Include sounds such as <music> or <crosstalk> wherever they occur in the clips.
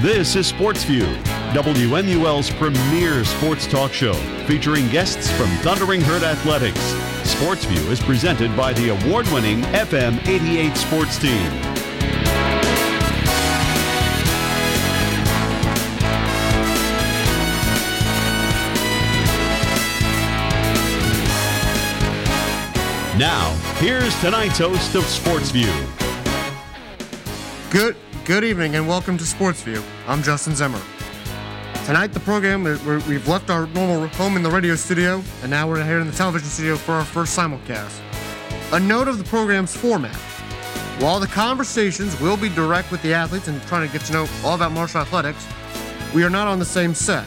This is Sports View, WMUL's premier sports talk show, featuring guests from Thundering Herd Athletics. Sports View is presented by the award winning FM 88 sports team. Now, here's tonight's host of Sports View. Good good evening and welcome to Sports View. I'm Justin Zimmer. Tonight the program we've left our normal home in the radio studio and now we're here in the television studio for our first simulcast. A note of the program's format. While the conversations will be direct with the athletes and trying to get to know all about Marshall athletics, we are not on the same set.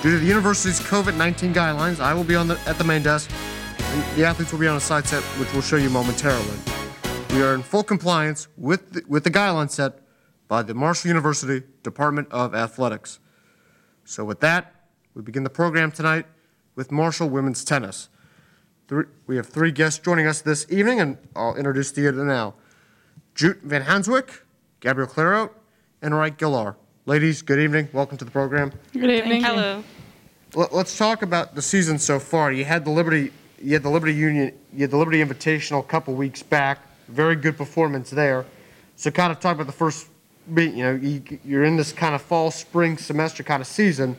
Due to the university's COVID-19 guidelines, I will be on the, at the main desk and the athletes will be on a side set, which we'll show you momentarily. We are in full compliance with the, with the guidelines set by the Marshall University Department of Athletics. So, with that, we begin the program tonight with Marshall women's tennis. Three, we have three guests joining us this evening, and I'll introduce to you now Jute Van Hanswick, Gabrielle Claro, and Wright Gillar. Ladies, good evening. Welcome to the program. Good evening. Hello. Let's talk about the season so far. You had the Liberty you had the Liberty Union, you had the Liberty Invitational a couple weeks back. Very good performance there. So kind of talk about the first, you know, you, are in this kind of fall, spring semester kind of season.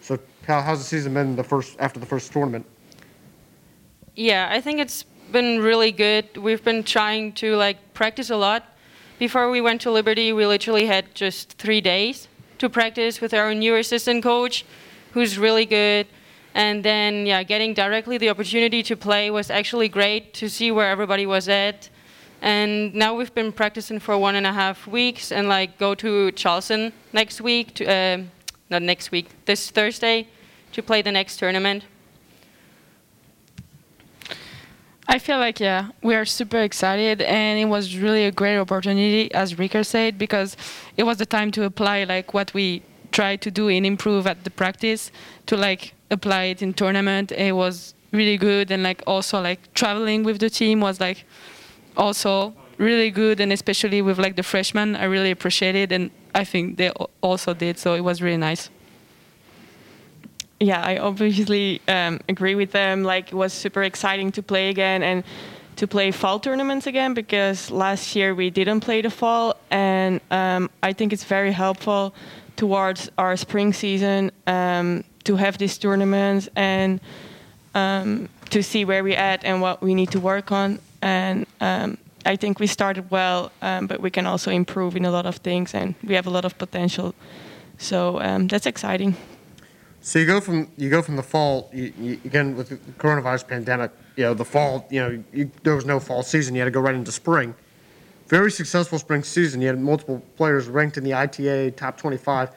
So how, how's the season been the first after the first tournament? Yeah, I think it's been really good. We've been trying to like practice a lot. Before we went to Liberty, we literally had just three days to practice with our new assistant coach, who's really good and then, yeah, getting directly the opportunity to play was actually great to see where everybody was at. And now we've been practicing for one and a half weeks and like go to Charleston next week, to, uh, not next week, this Thursday to play the next tournament. I feel like yeah, we are super excited, and it was really a great opportunity, as Ricker said, because it was the time to apply like what we try to do and improve at the practice to like apply it in tournament. It was really good, and like also like traveling with the team was like also really good, and especially with like the freshmen, I really appreciate it, and I think they also did. So it was really nice. Yeah, I obviously um, agree with them. Like it was super exciting to play again and to play fall tournaments again because last year we didn't play the fall, and um, I think it's very helpful towards our spring season um, to have these tournaments and um, to see where we're at and what we need to work on. And um, I think we started well, um, but we can also improve in a lot of things, and we have a lot of potential. So um, that's exciting. So you go from you go from the fall you, you, again with the coronavirus pandemic. You know the fall. You know you, there was no fall season. You had to go right into spring. Very successful spring season. You had multiple players ranked in the ITA top 25.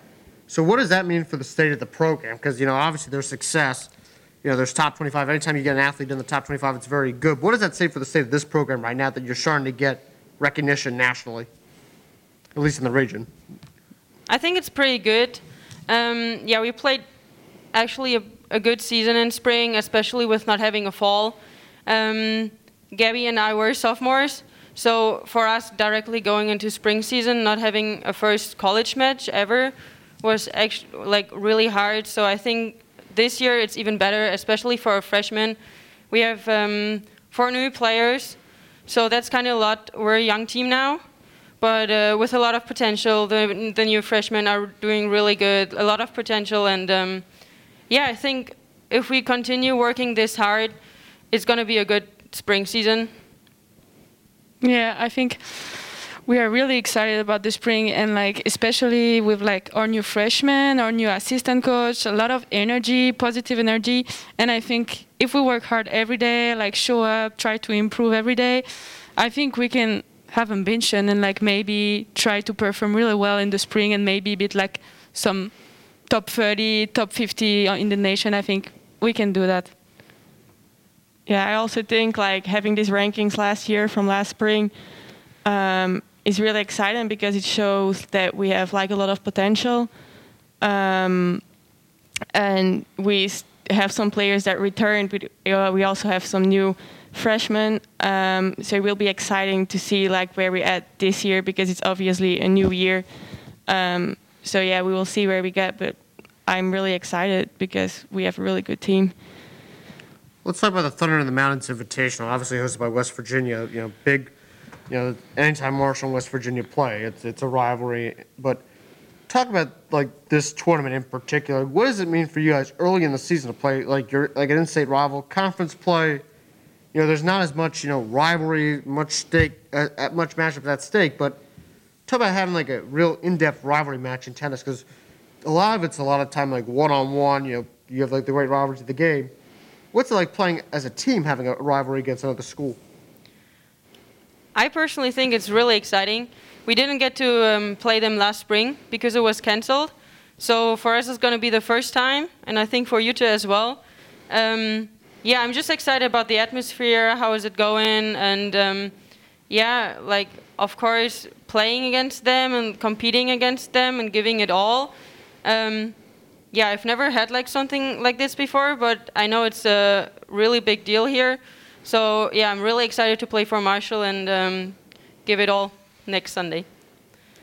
So what does that mean for the state of the program? Because you know, obviously there's success. You know, there's top 25. Anytime you get an athlete in the top 25, it's very good. What does that say for the state of this program right now that you're starting to get recognition nationally, at least in the region? I think it's pretty good. Um, yeah, we played actually a, a, good season in spring, especially with not having a fall. Um, Gabby and I were sophomores, so for us directly going into spring season, not having a first college match ever was actually like really hard. So I think this year it's even better, especially for a freshman. We have um, four new players, so that's kind of a lot. We're a young team now, but uh, with a lot of potential. The, the new freshmen are doing really good, a lot of potential, and um, yeah, I think if we continue working this hard, it's going to be a good spring season. Yeah, I think we are really excited about the spring and like especially with like our new freshman, our new assistant coach, a lot of energy, positive energy. And I think if we work hard every day, like show up, try to improve every day, I think we can have ambition and like maybe try to perform really well in the spring and maybe beat like some top 30, top 50 in the nation. I think we can do that. Yeah, I also think like having these rankings last year from last spring um, is really exciting because it shows that we have like a lot of potential, um, and we have some players that returned. We, uh, we also have some new freshmen, um, so it will be exciting to see like where we're at this year because it's obviously a new year. Um, so yeah, we will see where we get, but I'm really excited because we have a really good team. Let's talk about the Thunder in the Mountains Invitational, obviously hosted by West Virginia. You know, big. You know, anytime Marshall and West Virginia play, it's it's a rivalry. But talk about like this tournament in particular. What does it mean for you guys early in the season to play like you're like an in-state rival conference play? You know, there's not as much you know rivalry, much stake, uh, much matchup at stake. But talk about having like a real in-depth rivalry match in tennis because a lot of it's a lot of time like one-on-one. You know, you have like the great rivalry of the game. What's it like playing as a team, having a rivalry against another school? I personally think it's really exciting. We didn't get to um, play them last spring because it was cancelled. So for us, it's going to be the first time, and I think for you too as well. Um, yeah, I'm just excited about the atmosphere. How is it going? And um, yeah, like of course, playing against them and competing against them and giving it all. Um, yeah, I've never had like something like this before, but I know it's a really big deal here. So yeah, I'm really excited to play for Marshall and um, give it all next Sunday.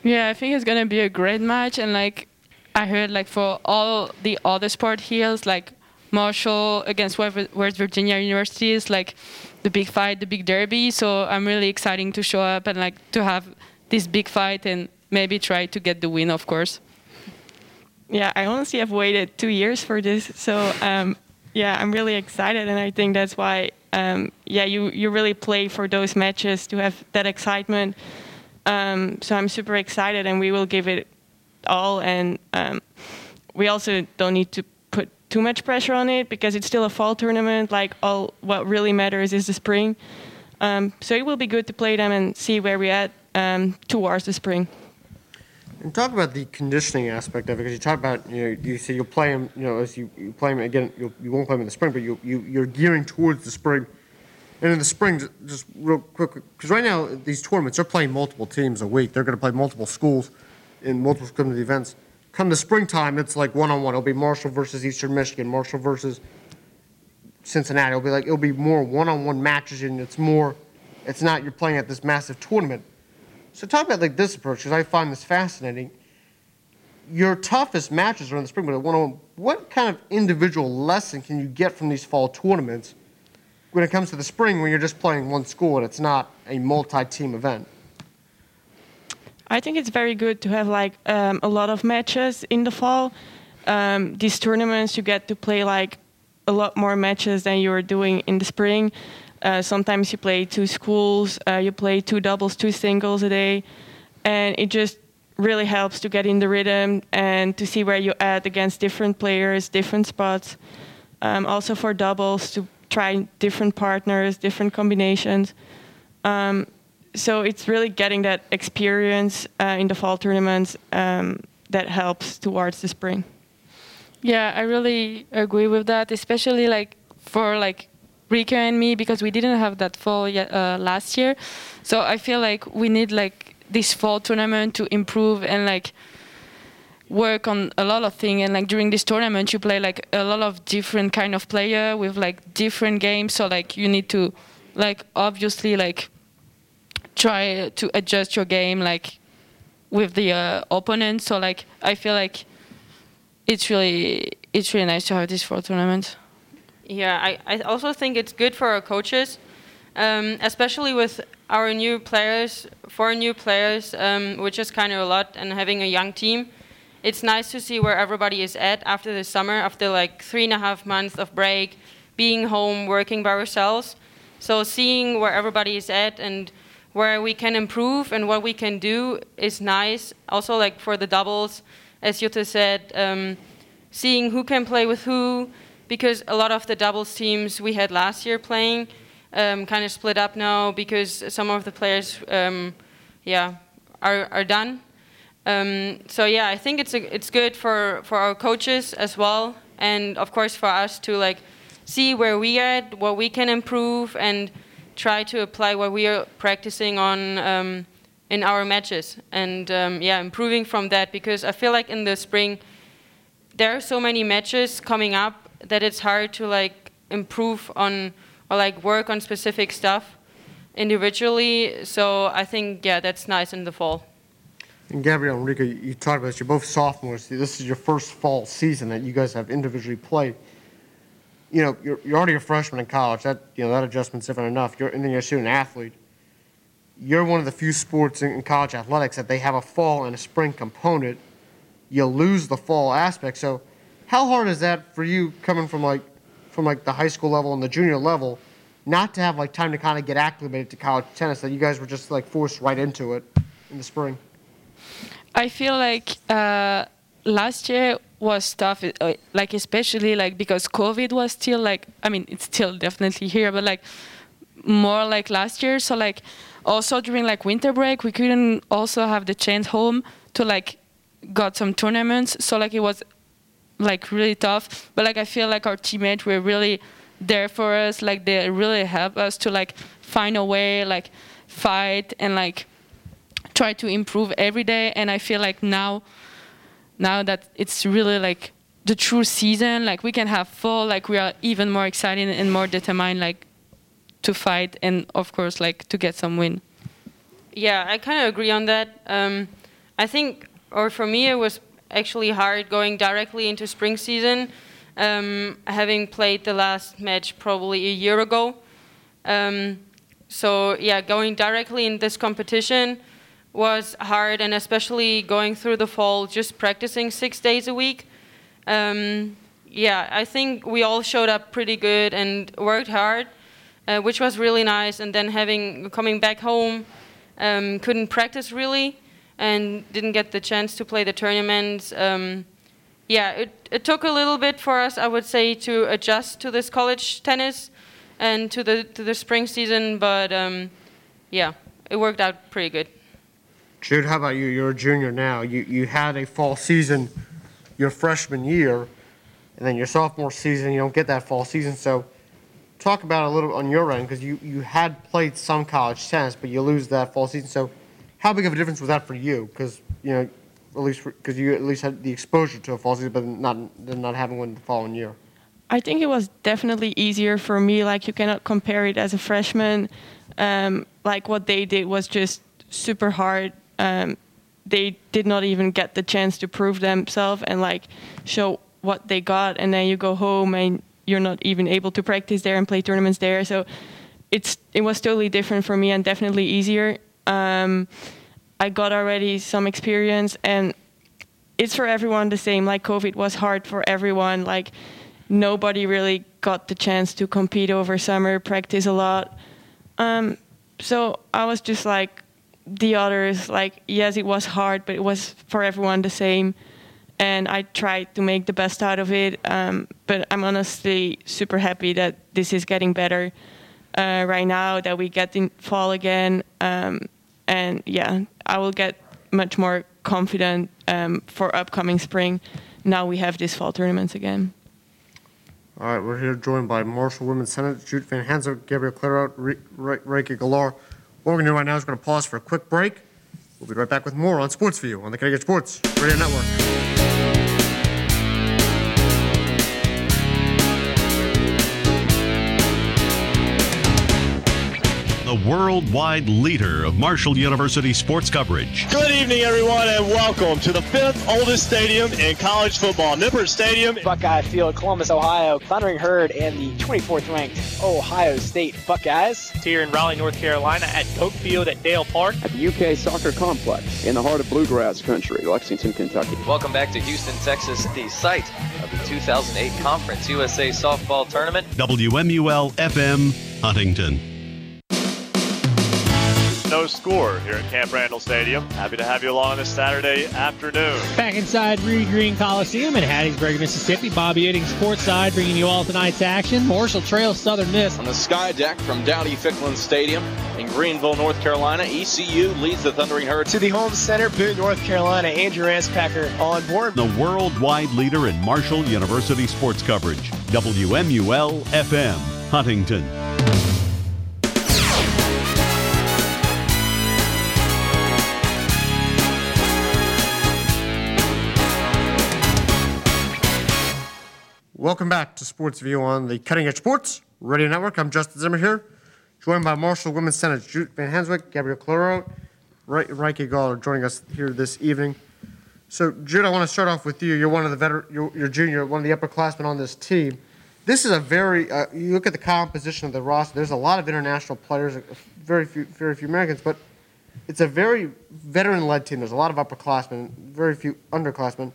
Yeah, I think it's gonna be a great match, and like I heard, like for all the other sport heels, like Marshall against West Virginia University is like the big fight, the big derby. So I'm really excited to show up and like to have this big fight and maybe try to get the win, of course yeah, I honestly have waited two years for this. So um, yeah, I'm really excited, and I think that's why um, yeah, you you really play for those matches to have that excitement. Um, so I'm super excited, and we will give it all. And um, we also don't need to put too much pressure on it because it's still a fall tournament. Like all, what really matters is the spring. Um, so it will be good to play them and see where we're at um, towards the spring. And talk about the conditioning aspect of it, because you talk about, you know, you say you'll play him, you know, as you, you play him again, you'll, you won't play him in the spring, but you, you, you're gearing towards the spring. And in the spring, just real quick, because right now, these tournaments, they're playing multiple teams a week. They're going to play multiple schools in multiple community events. Come the springtime, it's like one on one. It'll be Marshall versus Eastern Michigan, Marshall versus Cincinnati. It'll be like, it'll be more one on one matches, and it's more, it's not you're playing at this massive tournament so talk about like this approach because I find this fascinating. Your toughest matches are in the spring, but at one what kind of individual lesson can you get from these fall tournaments when it comes to the spring when you're just playing one school and it's not a multi-team event? I think it's very good to have like um, a lot of matches in the fall. Um, these tournaments you get to play like a lot more matches than you were doing in the spring. Uh, sometimes you play two schools, uh, you play two doubles, two singles a day, and it just really helps to get in the rhythm and to see where you at against different players, different spots. Um, also for doubles to try different partners, different combinations. Um, so it's really getting that experience uh, in the fall tournaments um, that helps towards the spring. Yeah, I really agree with that, especially like for like Rika and me because we didn't have that fall yet, uh, last year. So I feel like we need like this fall tournament to improve and like work on a lot of things and like during this tournament you play like a lot of different kind of player with like different games. So like you need to like obviously like try to adjust your game like with the uh, opponent. So like i feel like it's really it's really nice to have this fall tournament yeah, I, I also think it's good for our coaches, um, especially with our new players, four new players, um, which is kind of a lot, and having a young team. It's nice to see where everybody is at after the summer, after like three and a half months of break, being home, working by ourselves. So seeing where everybody is at and where we can improve and what we can do is nice. Also, like for the doubles, as Jutta said, um, seeing who can play with who, because a lot of the doubles teams we had last year playing um, kind of split up now because some of the players, um, yeah, are, are done. Um, so yeah, I think it's a, it's good for, for our coaches as well, and of course for us to like see where we are, what we can improve, and try to apply what we are practicing on um, in our matches, and um, yeah, improving from that because I feel like in the spring there are so many matches coming up that it's hard to like improve on or like work on specific stuff individually. So I think yeah, that's nice in the fall. And Gabrielle and Rika, you talked about this. You're both sophomores. This is your first fall season that you guys have individually played. You know, you're, you're already a freshman in college. That you know that adjustment's different enough. You're and then you're a student athlete. You're one of the few sports in, in college athletics that they have a fall and a spring component. You lose the fall aspect. So, how hard is that for you coming from like from like the high school level and the junior level, not to have like time to kind of get acclimated to college tennis? That you guys were just like forced right into it in the spring. I feel like uh, last year was tough, uh, like especially like because COVID was still like I mean it's still definitely here, but like more like last year. So like also during like winter break, we couldn't also have the chance home to like got some tournaments. So like it was like really tough. But like I feel like our teammates were really there for us. Like they really help us to like find a way, like fight and like try to improve every day. And I feel like now, now that it's really like the true season, like we can have full, like we are even more excited and more determined, like to fight and of course like to get some win. Yeah, I kind of agree on that. Um, I think, or for me, it was actually hard going directly into spring season, um, having played the last match probably a year ago. Um, so yeah, going directly in this competition was hard, and especially going through the fall, just practicing six days a week. Um, yeah, I think we all showed up pretty good and worked hard, uh, which was really nice. And then having coming back home, um, couldn't practice really, and didn't get the chance to play the tournaments. Um, yeah, it, it took a little bit for us, I would say, to adjust to this college tennis and to the to the spring season, but um, yeah, it worked out pretty good. Jude, how about you? You're a junior now. You you had a fall season your freshman year, and then your sophomore season you don't get that fall season. So, talk about a little on your end because you you had played some college tennis, but you lose that fall season. So, how big of a difference was that for you? Because you know, at least because you at least had the exposure to a fall season, but not not having one the following year. I think it was definitely easier for me. Like you cannot compare it as a freshman. Um, like what they did was just super hard um, they did not even get the chance to prove themselves and like show what they got and then you go home and you're not even able to practice there and play tournaments there so it's it was totally different for me and definitely easier um, i got already some experience and it's for everyone the same. Like covid was hard for everyone. Like nobody really got the chance to compete over summer practice a lot. Um, so i was just like the others like yes it was hard but it was for everyone the same. And i tried to make the best out of it um, but i'm honestly super happy that this is getting better uh, right now that we get in fall again. Um, and yeah i will get much more confident um, for upcoming spring now we have these fall tournaments again all right we're here joined by marshall women's tennis jute van hansel gabriel clairaut Rika Galar. What we're going to do right now is going to pause for a quick break. We'll be right back with more on Sports View on the Cutting Edge Sports Radio Network. Worldwide leader of Marshall University sports coverage. Good evening, everyone, and welcome to the fifth oldest stadium in college football, Nippert Stadium. Buckeye Field, Columbus, Ohio. Thundering Herd and the 24th ranked Ohio State Buckeyes. Here in Raleigh, North Carolina at Doak Field at Dail Park. At the UK Soccer Complex in the heart of Bluegrass Country, Lexington, Kentucky. Welcome back to Houston, Texas, the site of the 2008 Conference USA Softball Tournament. WMUL FM, Huntington no score here at Camp Randall Stadium. Happy to have you along this Saturday afternoon. Back inside Reed Green Coliseum in Hattiesburg, Mississippi. Bobby Eddings Sports Side bringing you all tonight's action. Marshall Trail Southern Miss. On the sky deck from Dowdy Ficklen Stadium in Greenville, North Carolina, ECU leads the Thundering Herd. To the home center, Boone, North Carolina, Andrew Anspacker on board. The worldwide leader in Marshall University sports coverage. WMUL FM, Huntington. Welcome back to Sports View on the Cutting Edge Sports Radio Network. I'm Justin Zimmer here, joined by Marshall Women's Tennis Jute Van Hanswick, Gabrielle Clairaut, Reike Gall are joining us here this evening. So, Jude, I want to start off with you. You're one of the veteran, you're, you're junior, one of the upperclassmen on this team. This is a very, uh, you look at the composition of the roster. There's a lot of international players, very few, very few Americans, but it's a very veteran-led team. There's a lot of upperclassmen, very few underclassmen.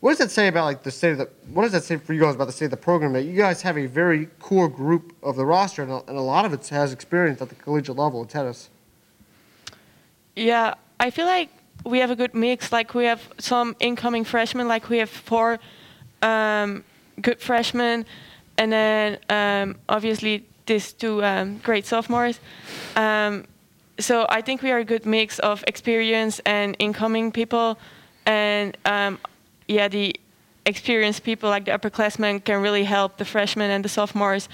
What does that say about like the state of the? What does that say for you guys about the state of the program? That you guys have a very core group of the roster, and a, and a lot of it has experience at the collegiate level in tennis. Yeah, I feel like we have a good mix. Like we have some incoming freshmen. Like we have four um, good freshmen, and then um, obviously these two um, great sophomores. Um, so I think we are a good mix of experience and incoming people, and um, yeah, the experienced people like the upperclassmen can really help the freshmen and the sophomores.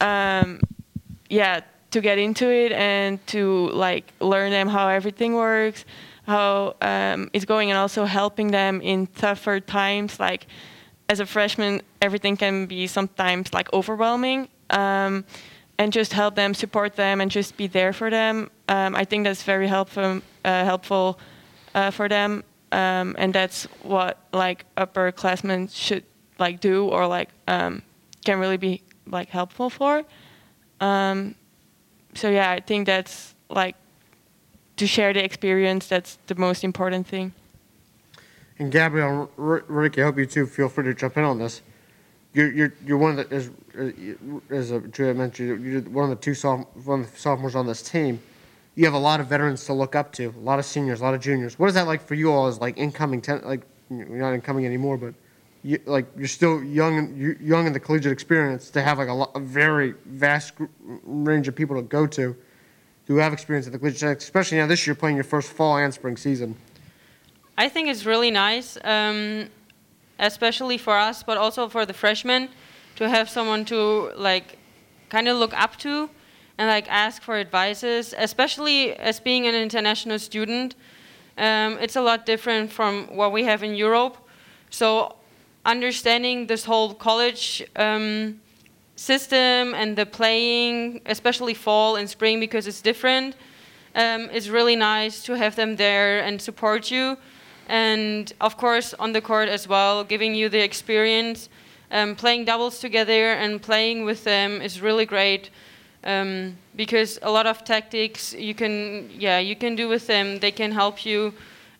Um, yeah, to get into it and to like learn them how everything works, how um, it's going, and also helping them in tougher times. Like as a freshman, everything can be sometimes like overwhelming. Um, and just help them, support them, and just be there for them. Um, I think that's very helpful, uh, helpful uh, for them, um, and that's what like upperclassmen should like do or like um, can really be like helpful for. Um, so yeah, I think that's like to share the experience. That's the most important thing. And Gabrielle, Rick, I hope you too feel free to jump in on this you're you're you're one of the as as a, Julia mentioned you're one of the two soph, one of the sophomores on this team. You have a lot of veterans to look up to, a lot of seniors, a lot of juniors. What is that like for you all as like incoming ten, like you're not incoming anymore, but you, like you're still young you're young in the collegiate experience to have like a, lot, a very vast range of people to go to who have experience at the collegiate, especially now this year playing your first fall and spring season. I think it's really nice. Um, especially for us, but also for the freshmen, to have someone to like kind of look up to and like ask for advices, especially as being an international student. Um, it's a lot different from what we have in Europe. So understanding this whole college um, system and the playing, especially fall and spring because it's different, um, is really nice to have them there and support you and of course on the court as well, giving you the experience. Um, playing doubles together and playing with them is really great um, because a lot of tactics you can, yeah, you can do with them. They can help you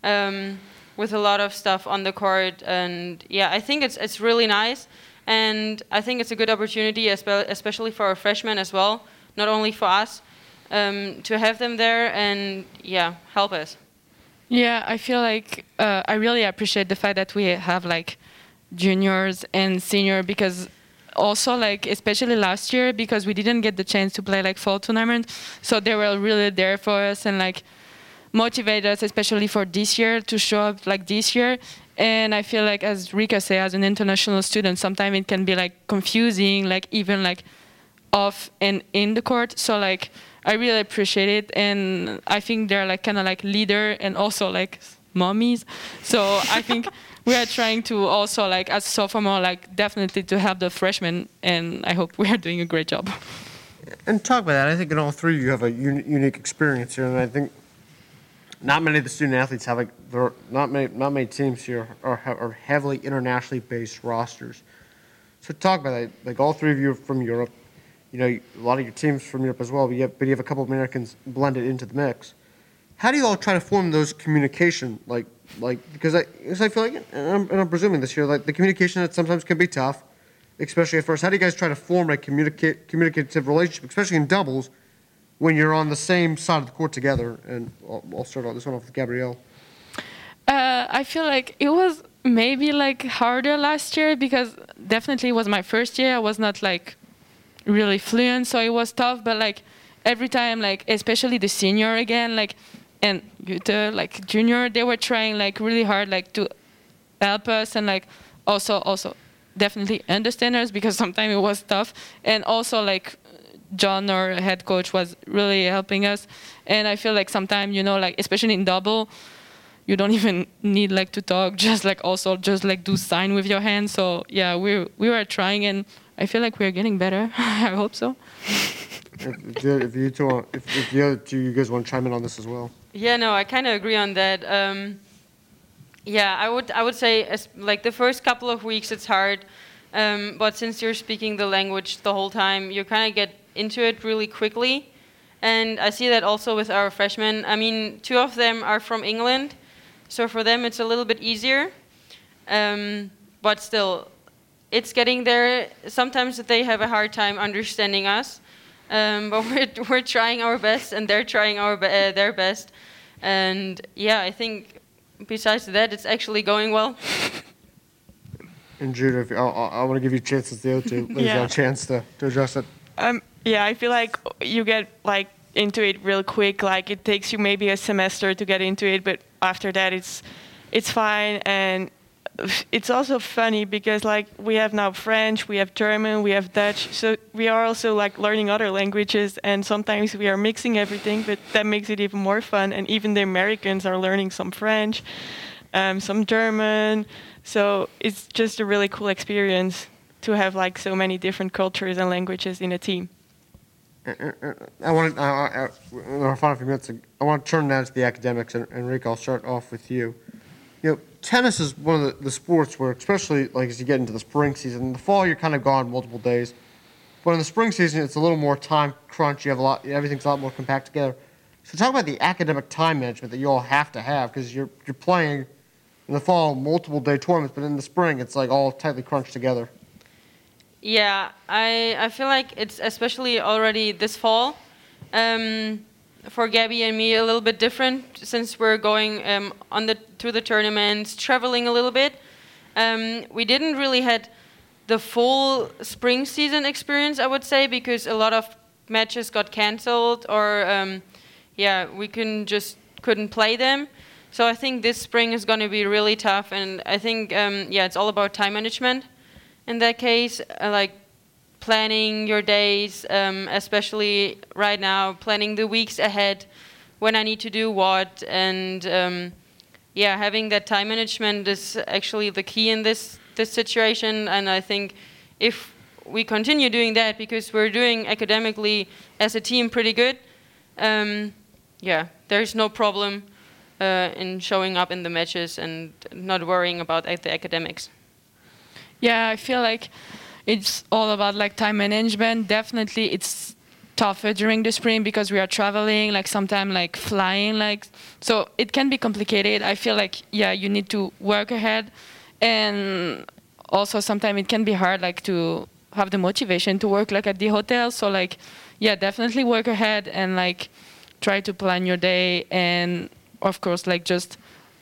um, with a lot of stuff on the court, and yeah, I think it's it's really nice, and I think it's a good opportunity, especially for our freshmen as well, not only for us, um, to have them there and yeah, help us. Yeah, I feel like uh, I really appreciate the fact that we have like juniors and senior because also like especially last year because we didn't get the chance to play like fall tournament, so they were really there for us and like motivate us especially for this year to show up like this year. And I feel like as Rika said, as an international student, sometimes it can be like confusing, like even like off and in the court. So like I really appreciate it, and I think they're like kind of like leader and also like mommies. So I think <laughs> we are trying to also like as sophomore like definitely to help the freshmen, and I hope we are doing a great job. And talk about that. I think in all three you have a un- unique experience here, and I think not many of the student athletes have like there not many not many teams here are, are heavily internationally based rosters. So talk about that. Like all three of you are from Europe you know, a lot of your teams from Europe as well, but you have, but you have a couple of Americans blended into the mix. How do you all try to form those communication, like, like because I, because I feel like, and I'm, and I'm presuming this year, like the communication that sometimes can be tough, especially at first. How do you guys try to form a communicate communicative relationship, especially in doubles, when you're on the same side of the court together? And I'll, I'll start on this one off with Gabrielle. Uh, I feel like it was maybe like harder last year because definitely it was my first year. I was not like really fluent, so it was tough. But like every time, like especially the senior again, like and Jutta, like junior, they were trying like really hard, like to help us and like also also definitely understand us because <laughs> sometimes it was tough. And also like John, our head coach, was really helping us. And I feel like sometimes you know, like especially in double. You don't <laughs> even need like to talk, just like also just like do sign with your hands. So yeah, we we were trying and I feel like we're getting better. <laughs> I hope so. if, if, you two, if, if two you guys want to chime in on this as well. Yeah, no, I kind of agree on that. Um, yeah, I would I would say as, like the first couple of weeks it's hard, um, but since you're speaking the language the whole time, you kind of get into it really quickly. And I see that also with our freshmen. I mean, two of them are from England, so for them it's a little bit easier. Um, but still, it's getting there. Sometimes they have a hard time understanding us, um, but <laughs> we're, we're trying our best, and they're trying our be- uh, their best. And yeah, I think besides that, it's actually going well. <laughs> And Judah, if, I, I want to give you chances the other two. Ladies <laughs> Yeah. a chance to, to address it. Um, yeah, I feel like you get like into it real quick. Like it takes you maybe a semester to get into it, but after that, it's it's fine. And it's also funny because like we have now French, we have German, we have Dutch. So we are also like learning other languages, and sometimes we are mixing everything. But that makes it even more fun. And even the Americans are learning some French, um, some German. So it's just a really cool experience to have like so many different cultures and languages in a team. I want to, uh, uh, in our final few minutes, I want to turn now to the academics. Enrique, I'll start off with you. You know, tennis is one of the, the sports where, especially like as you get into the spring season, in the fall you're kind of gone multiple days, but in the spring season it's a little more time crunch. You have a lot, everything's a lot more compact together. So talk about the academic time management that you all have to have because you're you're playing in the fall multiple day tournaments, but in the spring it's like all tightly crunched together. Yeah, I I feel like it's especially already this fall. Um, for Gabby and me, a little bit different since we're going um, on the through the tournaments, traveling a little bit. Um, we didn't really had the full spring season experience, I would say, because a lot of matches got cancelled or um, yeah, we couldn't just couldn't play them. So I think this spring is going to be really tough, and I think um, yeah, it's all about time management. In that case, uh, like planning your days, um, especially right now, planning the weeks ahead, when I need to do what, and um, yeah, having that time management is actually the key in this this situation. And I think if we continue doing that, because we're doing academically as a team pretty good, um, yeah, there's no problem uh, in showing up in the matches and not worrying about the academics. Yeah, I feel like it's all about like time management. Definitely, it's tougher during the spring because we are traveling, like sometimes like flying, like so it can be complicated. I feel like yeah, you need to work ahead, and also sometimes it can be hard like to have the motivation to work like at the hotel. So like yeah, definitely work ahead and like try to plan your day and of course like just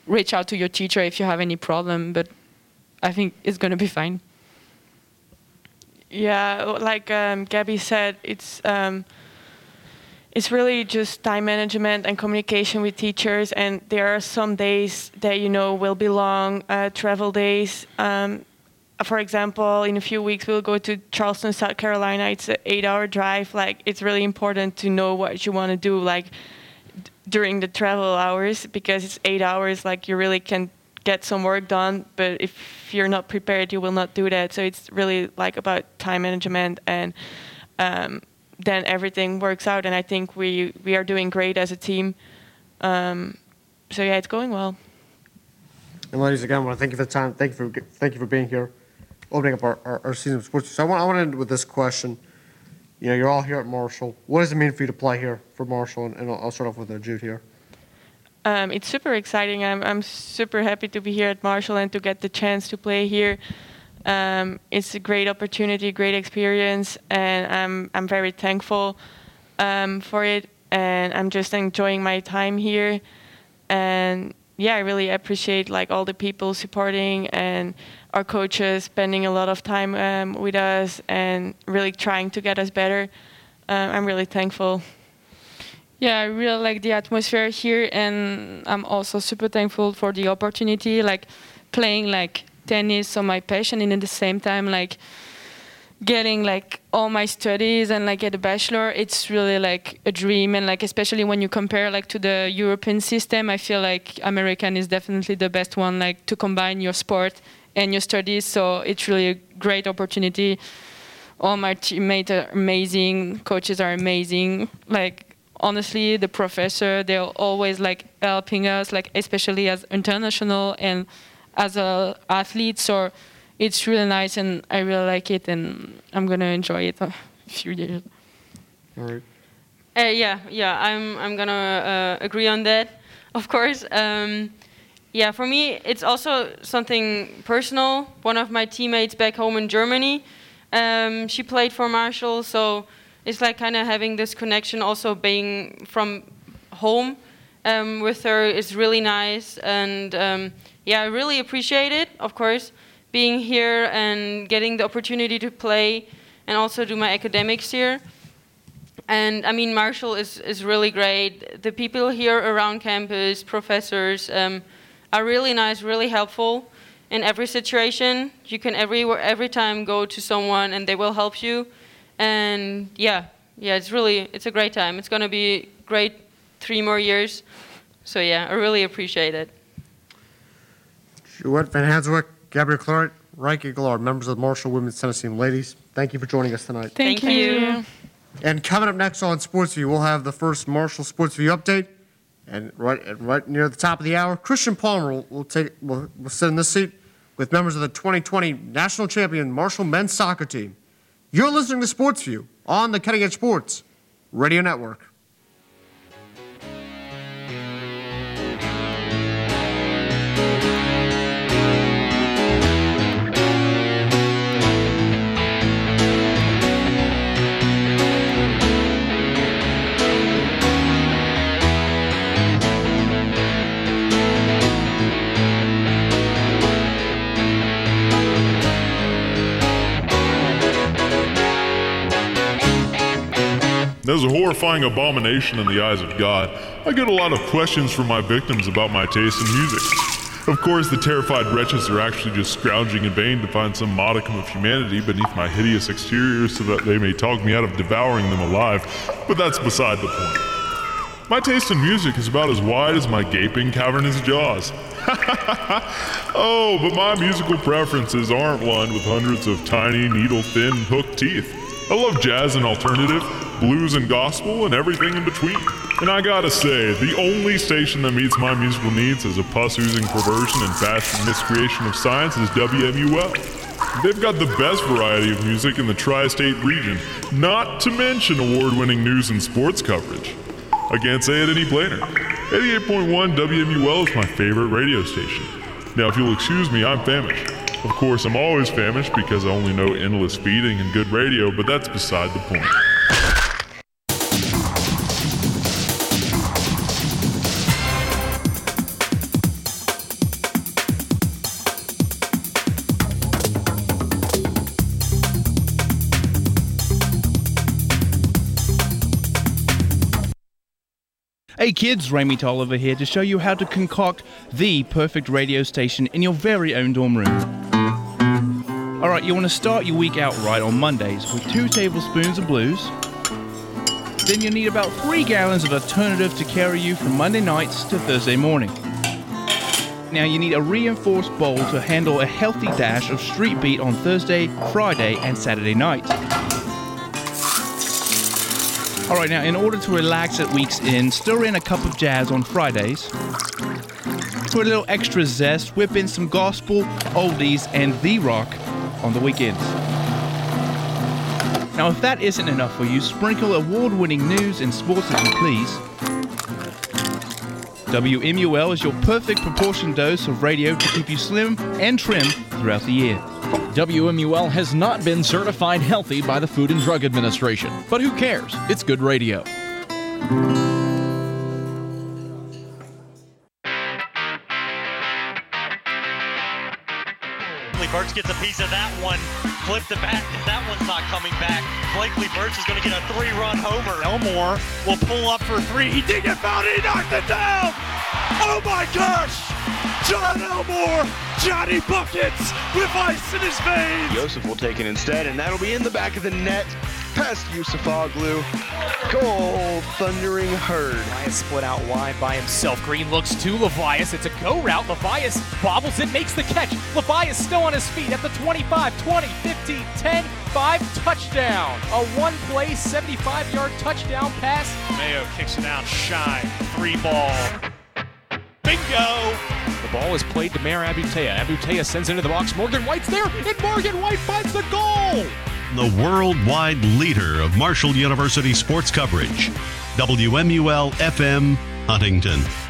reach out to your teacher if you have any problem. But I think it's gonna be fine. Yeah, like um, Gabby said, it's um, it's really just time management and communication with teachers. And there are some days that you know will be long uh, travel days. Um, for example, in a few weeks we'll go to Charleston, South Carolina. It's an eight-hour drive. Like it's really important to know what you want to do, like d- during the travel hours, because it's eight hours. Like you really can get some work done, but if you're not prepared, you will not do that. So it's really like about time management, and um, then everything works out. And I think we we are doing great as a team. Um, so yeah, it's going well. And ladies, again, I want to thank you for the time. Thank you for thank you for being here, opening up our, our, our season of sports. So I want I want to end with this question. You know, you're all here at Marshall. What does it mean for you to play here for Marshall? And, and I'll, I'll start off with Jude here. Um, it's super exciting. I'm, I'm super happy to be here at Marshall and to get the chance to play here. Um, it's a great opportunity, great experience, and I'm I'm very thankful um, for it. And I'm just enjoying my time here. And yeah, I really appreciate like all the people supporting and our coaches spending a lot of time um, with us and really trying to get us better. Uh, I'm really thankful. Yeah, I really like the atmosphere here, and I'm also super thankful for the opportunity, like playing like tennis, so my passion, and at the same time, like getting like all my studies and like get a bachelor. It's really like a dream, and like especially when you compare like to the European system, I feel like American is definitely the best one, like to combine your sport and your studies. So it's really a great opportunity. All my teammates are amazing, coaches are amazing, like honestly, the professor, they're always like helping us, like especially as international and as a athlete. So it's really nice, and I really like it, and I'm gonna enjoy it a <laughs> few years. All right. Uh, yeah, yeah, I'm I'm gonna uh, agree on that, of course. Um, yeah, for me, it's also something personal. One of my teammates back home in Germany, um, she played for Marshall, so it's like kind of having this connection. Also, being from home um, with her is really nice, and um, yeah, I really appreciate it. Of course, being here and getting the opportunity to play and also do my academics here. And I mean, Marshall is, is really great. The people here around campus, professors, um, are really nice, really helpful in every situation. You can every every time go to someone and they will help you. And yeah, yeah, it's really it's a great time. It's gonna be great three more years. So yeah, I really appreciate it. Jouette Van Hanswick, Gabrielle Claret, Reike Gallard, members of the Marshall Women's Tennis Team. Ladies, thank you for joining us tonight. Thank, Thank you. And coming up next on Sports View, we'll have the first Marshall Sports View update. And right, right near the top of the hour, Christian Palmer will, will take will, will sit in this seat with members of the 2020 national champion Marshall men's soccer team. You're listening to Sports View on the Cutting Edge Sports Radio Network. As a horrifying abomination in the eyes of God, I get a lot of questions from my victims about my taste in music. Of course, the terrified wretches are actually just scrounging in vain to find some modicum of humanity beneath my hideous exterior so that they may talk me out of devouring them alive, but that's beside the point. My taste in music is about as wide as my gaping cavernous jaws. <laughs> oh, but my musical preferences aren't lined with hundreds of tiny, needle thin, hooked teeth. I love jazz and alternative, blues and gospel, and everything in between. And I gotta say, the only station that meets my musical needs as a pus oozing perversion and fashion miscreation of science is WMUL. They've got the best variety of music in the tri state region, not to mention award winning news and sports coverage. I can't say it any plainer. 88.1 WMUL is my favorite radio station. Now, if you'll excuse me, I'm famished. Of course, I'm always famished because I only know endless feeding and good radio, but that's beside the point. Hey kids, Rami Tolliver here to show you how to concoct the perfect radio station in your very own dorm room. Alright, you want to start your week out right on Mondays with two tablespoons of blues. Then you'll need about three gallons of alternative to carry you from Monday nights to Thursday morning. Now you need a reinforced bowl to handle a healthy dash of street beat on Thursday, Friday, and Saturday night. Alright, now in order to relax at week's end, stir in a cup of jazz on Fridays. For a little extra zest, whip in some gospel, oldies, and the rock on the weekends. Now, if that isn't enough for you, sprinkle award winning news and sports as you please. WMUL is your perfect proportion dose of radio to keep you slim and trim throughout the year. WMUL has not been certified healthy by the Food and Drug Administration, but who cares? It's good radio. Blakely Burks gets a piece of that one, flipped it back, and that one's not coming back. Blakely Burks is going to get a three-run homer. Elmore will pull up for three. He did get fouled, he knocked it down. Oh my gosh! John Elmore, Johnny Buckets with ice in his veins. Joseph will take it instead, and that'll be in the back of the net. Past Yusuf Aglu. Goal, thundering herd. Levias split out wide by himself. Green looks to Levias. It's a go route. Levias bobbles it, makes the catch. Levias still on his feet at the 25, 20, 15, 10, five, touchdown. A one play, 75 yard touchdown pass. Mayo kicks it out, shy, three ball. Bingo! The ball is played to Mayor Abutea. Abutea sends into the box. Morgan White's there, and Morgan White finds the goal! The worldwide leader of Marshall University sports coverage. WMUL FM, Huntington.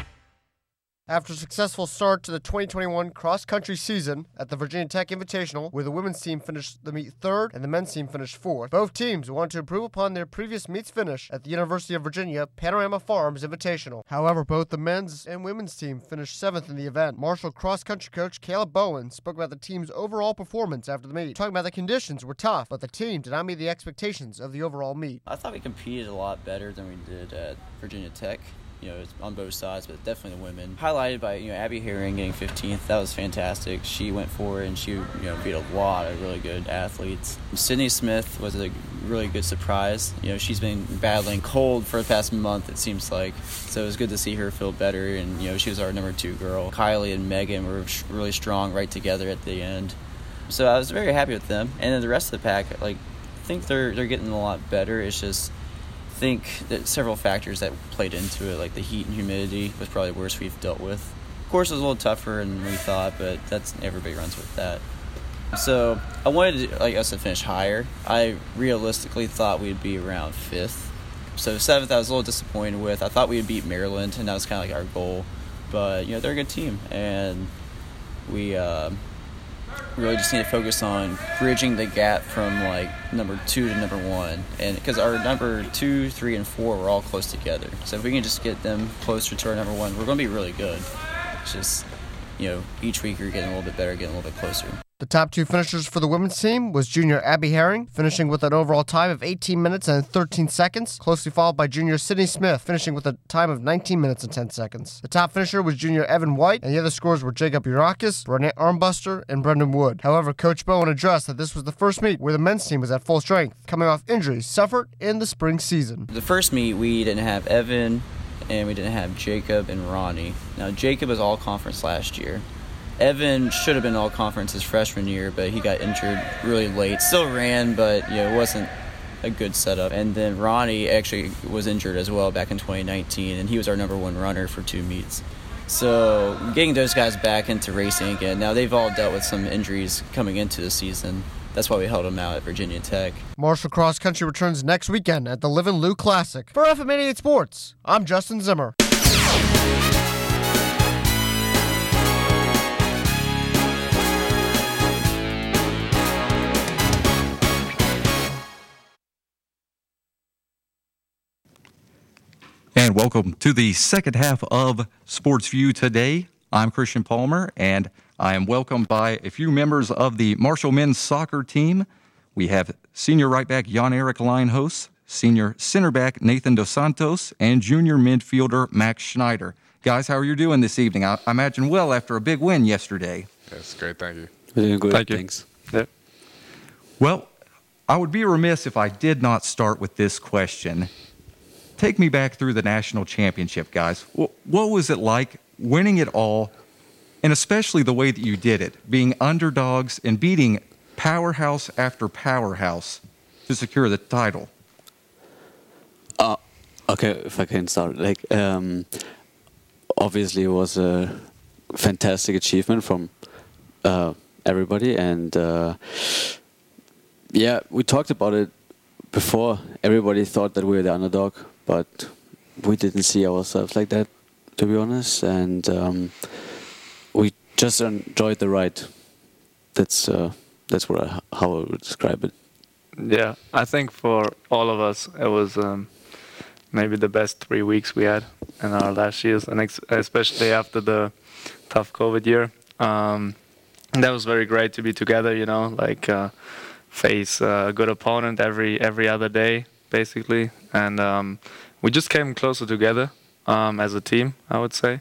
After a successful start to the 2021 cross country season at the Virginia Tech Invitational, where the women's team finished the meet third and the men's team finished fourth, both teams wanted to improve upon their previous meets finish at the University of Virginia Panorama Farms Invitational. However, both the men's and women's team finished seventh in the event. Marshall cross country coach Caleb Bowen spoke about the team's overall performance after the meet, talking about the conditions were tough, but the team did not meet the expectations of the overall meet. I thought we competed a lot better than we did at Virginia Tech you know, it's on both sides, but definitely the women. Highlighted by, you know, Abby Herring getting 15th. That was fantastic. She went for it and she, you know, beat a lot of really good athletes. Sydney Smith was a really good surprise. You know, she's been battling cold for the past month, it seems like. So it was good to see her feel better. And, you know, she was our number two girl. Kylie and Megan were really strong right together at the end. So I was very happy with them. And then the rest of the pack, like, I think they're, they're getting a lot better. It's just, think that several factors that played into it, like the heat and humidity, was probably the worst we've dealt with. Of course, it was a little tougher than we thought, but that's everybody runs with that. So I wanted like us to finish higher. I realistically thought we'd be around fifth. So seventh, I was a little disappointed with. I thought we'd beat Maryland, and that was kind of like our goal. But you know, they're a good team, and we. Uh, really just need to focus on bridging the gap from like number two to number one and because our number two three and four were all close together. So if we can just get them closer to our number one we're going to be really good. It's just you know each week you're getting a little bit better getting a little bit closer the top two finishers for the women's team was junior Abby Herring, finishing with an overall time of 18 minutes and 13 seconds, closely followed by junior Sydney Smith, finishing with a time of 19 minutes and 10 seconds. The top finisher was junior Evan White, and the other scores were Jacob Urakis, Renee Armbuster, and Brendan Wood. However, Coach Bowen addressed that this was the first meet where the men's team was at full strength, coming off injuries suffered in the spring season. The first meet, we didn't have Evan, and we didn't have Jacob and Ronnie. Now, Jacob was all conference last year. Evan should have been all conference his freshman year, but he got injured really late. Still ran, but you know, it wasn't a good setup. And then Ronnie actually was injured as well back in 2019, and he was our number one runner for two meets. So getting those guys back into racing again. Now they've all dealt with some injuries coming into the season. That's why we held them out at Virginia Tech. Marshall Cross Country returns next weekend at the Live and Lou Classic. For FM 88 Sports, I'm Justin Zimmer. And welcome to the second half of Sports View today. I'm Christian Palmer, and I am welcomed by a few members of the Marshall men's soccer team. We have senior right back Jan Eric Leinhos, senior center back Nathan Dos Santos, and junior midfielder Max Schneider. Guys, how are you doing this evening? I, I imagine well after a big win yesterday. That's great. Thank you. We're doing good. Thank you. Thanks. Yeah. Well, I would be remiss if I did not start with this question. Take me back through the national championship, guys. What, was it like winning it all, and especially the way that you did it, being underdogs and beating powerhouse after powerhouse to secure the title? Uh, okay, if I can start. Like, um, obviously, it was a fantastic achievement from uh, everybody, and uh, yeah, we talked about it before. Everybody thought that we were the underdog but we didn't see ourselves like that, to be honest, and um, we just enjoyed the ride. That's uh, that's what I, how I would describe it. Yeah, I think for all of us, it was um, maybe the best three weeks we had in our last years, and ex- especially after the tough COVID year. Um, that was very great to be together. You know, like uh, face a good opponent every every other day, basically, and um, we just came closer together um, as a team, I would say.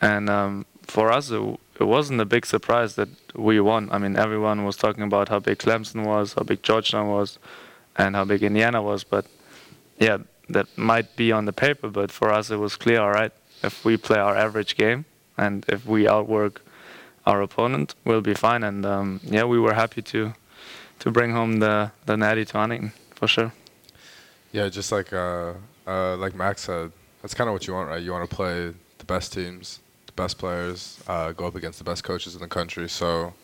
And um, for us, it, it, wasn't a big surprise that we won. I mean, everyone was talking about how big Clemson was, how big Georgetown was, and how big Indiana was. But yeah, that might be on the paper, but for us, it was clear. All right, if we play our average game and if we outwork our opponent, we'll be fine. And um, yeah, we were happy to to bring home the the natty to Huntington for sure. Yeah, just like uh, uh, like Max said, that's kind of what you want, right? You want to play the best teams, the best players, uh, go up against the best coaches in the country. So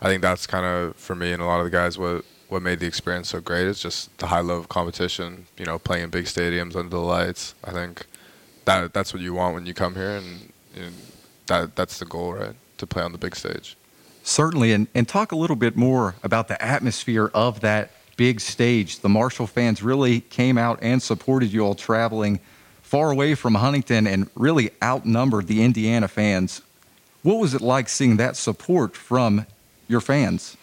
I think that's kind of for me and a lot of the guys what what made the experience so great is just the high level of competition. You know, playing in big stadiums under the lights. I think that that's what you want when you come here, and, and that that's the goal, right? To play on the big stage. Certainly, and, and talk a little bit more about the atmosphere of that big stage. The Marshall fans really came out and supported you all traveling far away from Huntington and really outnumbered the Indiana fans. What was it like seeing that support from your fans?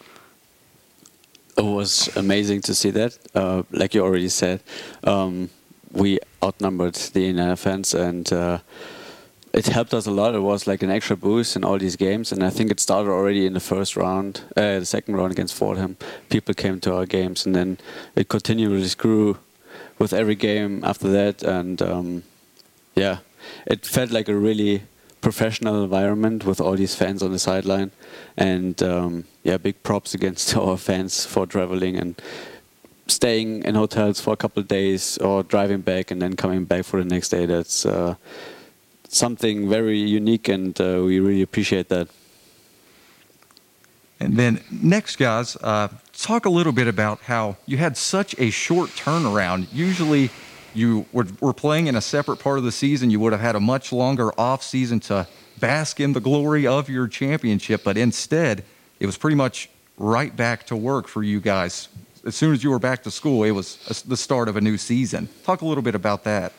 It was amazing to see that. Uh, like you already said, um, we outnumbered the Indiana fans and. Uh, it helped us a lot. It was like an extra boost in all these games, and I think it started already in the first round, uh, the second round against Fordham. People came to our games, and then it continually grew with every game after that. And um, yeah, it felt like a really professional environment with all these fans on the sideline. And um, yeah, big props against <laughs> our fans for traveling and staying in hotels for a couple of days or driving back and then coming back for the next day. That's uh, something very unique, and uh, we really appreciate that. And then next, guys, uh, talk a little bit about how you had such a short turnaround. Usually, you were, were, playing in a separate part of the season. You would have had a much longer off season to bask in the glory of your championship, but instead, it was pretty much right back to work for you guys. As soon as you were back to school, it was a, the start of a new season. Talk a little bit about that.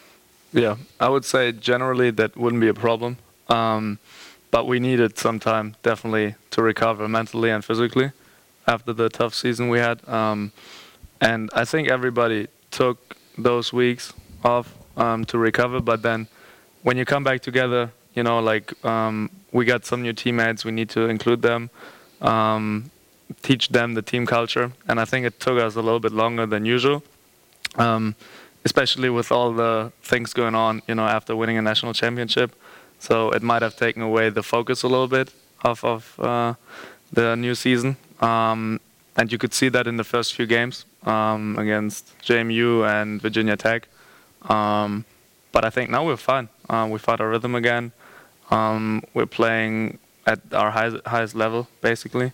Yeah, I would say generally that wouldn't be a problem. Um, but we needed some time definitely to recover mentally and physically after the tough season we had. Um, and I think everybody took those weeks off um, to recover. But then when you come back together, you know, like um, we got some new teammates, we need to include them, um, teach them the team culture. And I think it took us a little bit longer than usual. Especially with all the things going on, you know, after winning a national championship. So it might have taken away the focus a little bit of, of uh, the new season. Um, and you could see that in the first few games um, against JMU and Virginia Tech. Um, but I think now we're fine. Uh, we found our rhythm again. Um, we're playing at our highest, highest level, basically.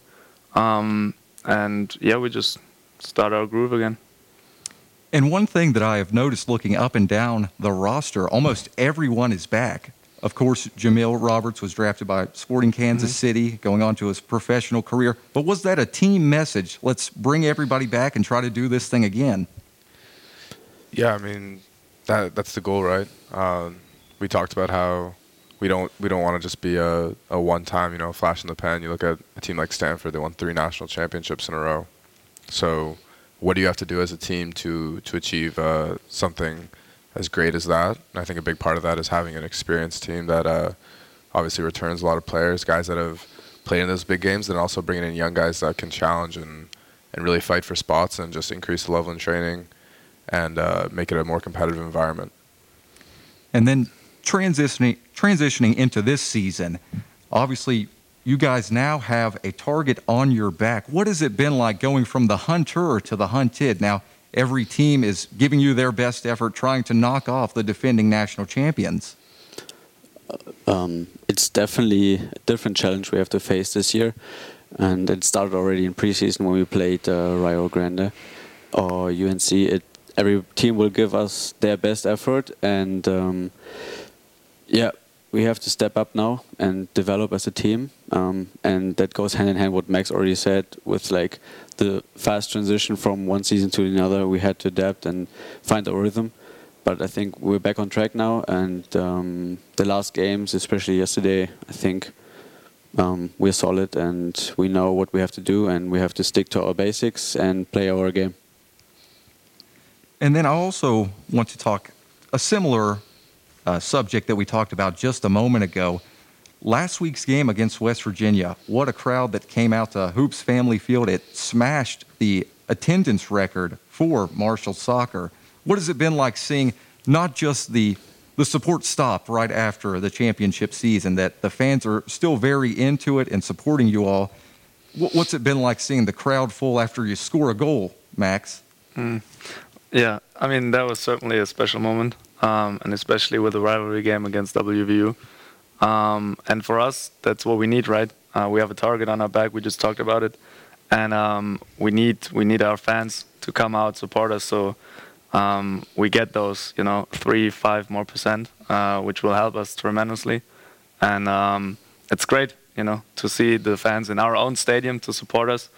Um, and yeah, we just start our groove again. And one thing that I have noticed looking up and down the roster, almost everyone is back. Of course, Jamil Roberts was drafted by Sporting Kansas mm-hmm. City, going on to his professional career. But was that a team message? Let's bring everybody back and try to do this thing again. Yeah, I mean, that that's the goal, right? Um, we talked about how we don't we don't want to just be a, a one time, you know, flash in the pan. You look at a team like Stanford; they won three national championships in a row. So what do you have to do as a team to to achieve uh, something as great as that? And I think a big part of that is having an experienced team that uh, obviously returns a lot of players, guys that have played in those big games, and also bringing in young guys that can challenge and and really fight for spots and just increase the level in training and uh, make it a more competitive environment. And then transitioning transitioning into this season, obviously you guys now have a target on your back. What has it been like going from the hunter to the hunted? Now, every team is giving you their best effort trying to knock off the defending national champions. Uh, um, it's definitely a different challenge we have to face this year. And it started already in preseason when we played uh, Rio Grande or UNC. It, every team will give us their best effort. And um, yeah, we have to step up now and develop as a team. Um, and that goes hand in hand what Max already said with like the fast transition from one season to another. We had to adapt and find our rhythm. But I think we're back on track now. And um, the last games, especially yesterday, I think um, we're solid and we know what we have to do and we have to stick to our basics and play our game. And then I also want to talk a similar uh, subject that we talked about just a moment ago. Last week's game against West Virginia, what a crowd that came out to Hoops Family Field. It smashed the attendance record for Marshall soccer. What has it been like seeing not just the the support stop right after the championship season that the fans are still very into it and supporting you all. What's it been like seeing the crowd full after you score a goal, Max? Mm. Yeah, I mean that was certainly a special moment, um, and especially with the rivalry game against WVU. Um, and for us, that's what we need, right? Uh, we have a target on our back. We just talked about it, and um, we need we need our fans to come out support us. So um, we get those, you know, three, five more percent, uh, which will help us tremendously. And um, it's great, you know, to see the fans in our own stadium to support us,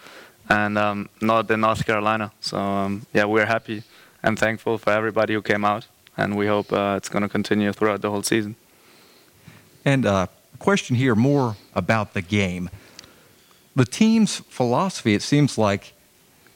and um, not in North Carolina. So yeah, we're happy and thankful for everybody who came out, and we hope uh, it's going to continue throughout the whole season. And uh, a question here more about the game. The team's philosophy, it seems like,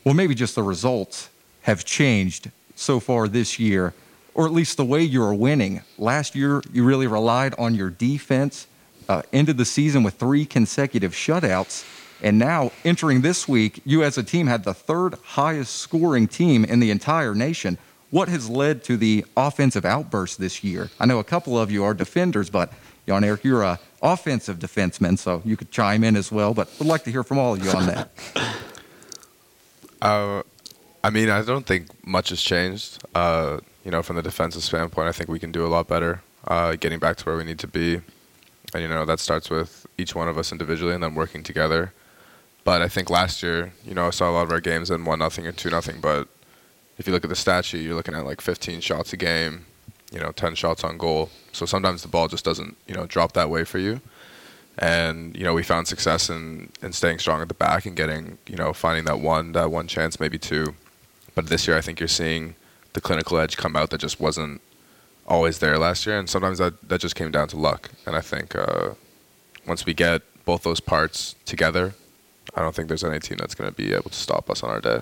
well, maybe just the results have changed so far this year, or at least the way you're winning. Last year, you really relied on your defense, uh, ended the season with three consecutive shutouts. And now, entering this week, you as a team had the third highest scoring team in the entire nation. What has led to the offensive outburst this year? I know a couple of you are defenders, but Jan Eric, you're a offensive defenseman, so you could chime in as well. But would like to hear from all of you on that. <laughs> Uh, I mean, I don't think much has changed. Uh, you know, from the defensive standpoint, I think we can do a lot better, uh, getting back to where we need to be. And you know, that starts with each one of us individually and then working together. But I think last year, you know, I saw a lot of our games in one nothing or two nothing. But if you look at the stat sheet, you're looking at like 15 shots a game, you know, 10 shots on goal. So sometimes the ball just doesn't, you know, drop that way for you. And you know, we found success in in staying strong at the back and getting, you know, finding that one that one chance, maybe two. But this year, I think you're seeing the clinical edge come out that just wasn't always there last year, and sometimes that that just came down to luck. And I think uh, once we get both those parts together, I don't think there's any team that's going to be able to stop us on our day.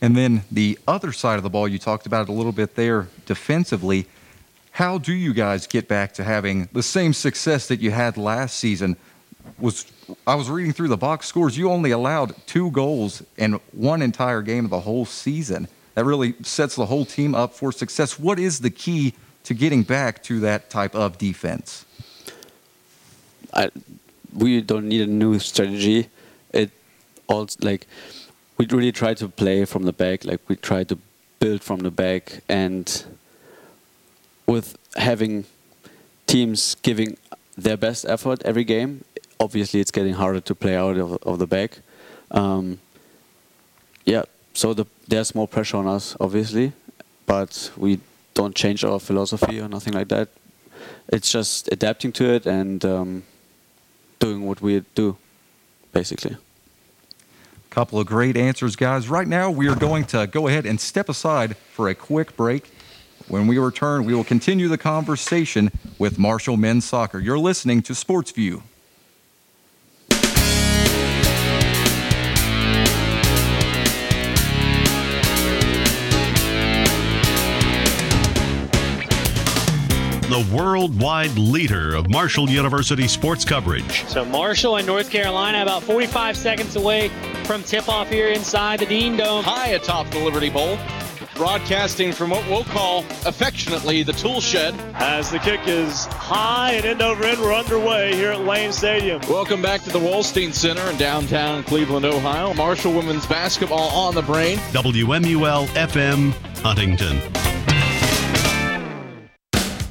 And then the other side of the ball, you talked about it a little bit there defensively. How do you guys get back to having the same success that you had last season? Was I was reading through the box scores, you only allowed two goals in one entire game of the whole season. That really sets the whole team up for success. What is the key to getting back to that type of defense? I, we don't need a new strategy. It all like we really try to play from the back. Like we try to build from the back, and with having teams giving their best effort every game, obviously it's getting harder to play out of, of the back. Um, yeah, so the, there's more pressure on us, obviously, but we don't change our philosophy or nothing like that. It's just adapting to it and um, doing what we do, basically. Couple of great answers, guys. Right now, we are going to go ahead and step aside for a quick break. When we return, we will continue the conversation with Marshall Men's Soccer. You're listening to Sports View. The worldwide leader of Marshall University sports coverage. So Marshall and North Carolina about 45 seconds away from tip-off here inside the Dean Dome. High atop the Liberty Bowl. Broadcasting from what we'll call affectionately the tool shed. As the kick is high and end over end, we're underway here at Lane Stadium. Welcome back to the Wolstein Center in downtown Cleveland, Ohio. Marshall women's basketball on the brain. WMUL FM Huntington.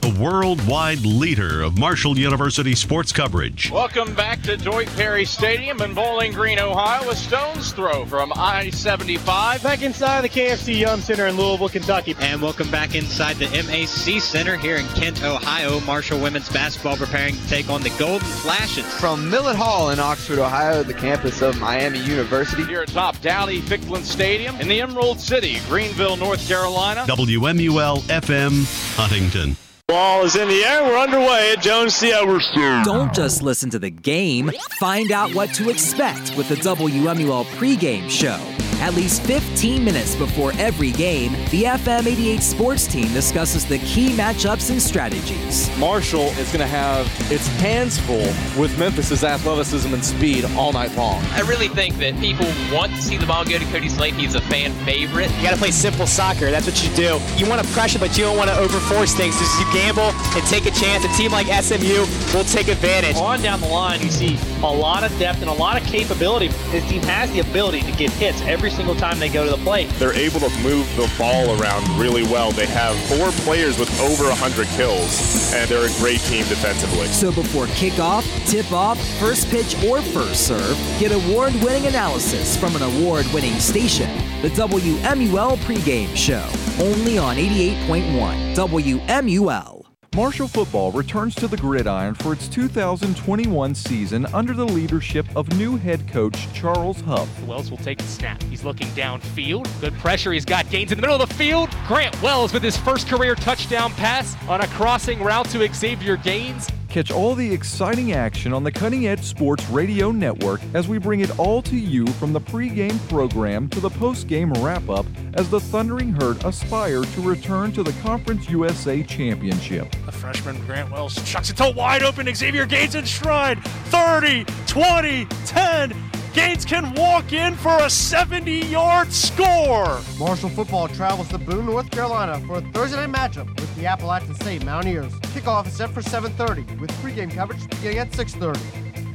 The worldwide leader of Marshall University sports coverage. Welcome back to Doyt Perry Stadium in Bowling Green, Ohio. A stone's throw from I-75. Back inside the KFC Yum Center in Louisville, Kentucky. And welcome back inside the MAC Center here in Kent, Ohio. Marshall women's basketball preparing to take on the Golden Flashes. From Millett Hall in Oxford, Ohio, the campus of Miami University. Here atop Dowdy-Ficklen Stadium in the Emerald City, Greenville, North Carolina. WMUL FM Huntington. Ball is in the air. We're underway at Joan C. Don't just listen to the game. Find out what to expect with the WMUL pregame show. At least 15 minutes before every game, the FM 88 sports team discusses the key matchups and strategies. Marshall is going to have its hands full with Memphis's athleticism and speed all night long. I really think that people want to see the ball go to Cody Slate. He's a fan favorite. You got to play simple soccer. That's what you do. You want to pressure, but you don't want to overforce things. Just you game gamble and take a chance. A team like SMU will take advantage. On down the line, you see a lot of depth and a lot of capability. This team has the ability to get hits every single time they go to the plate. They're able to move the ball around really well. They have four players with over 100 kills, and they're a great team defensively. So before kickoff, tip off, first pitch, or first serve, get award winning analysis from an award winning station. The WMUL pregame show, only on 88.1 WMUL. Marshall football returns to the gridiron for its 2021 season under the leadership of new head coach Charles Huff. Wells will take the snap. He's looking downfield. Good pressure. He's got gains in the middle of the field. Grant Wells with his first career touchdown pass on a crossing route to Xavier Gaines. Catch all the exciting action on the Cutting Edge Sports Radio Network as we bring it all to you from the pregame program to the postgame wrap up as the Thundering Herd aspire to return to the Conference USA Championship. The freshman Grant Wells chucks it to wide open Xavier Gaines in stride. 30, 20, 10. Gaines can walk in for a 70 yard score. Marshall football travels to Boone, North Carolina for a Thursday night matchup with the Appalachian State Mountaineers. Kickoff is set for 7:30 with pregame coverage beginning at 6:30.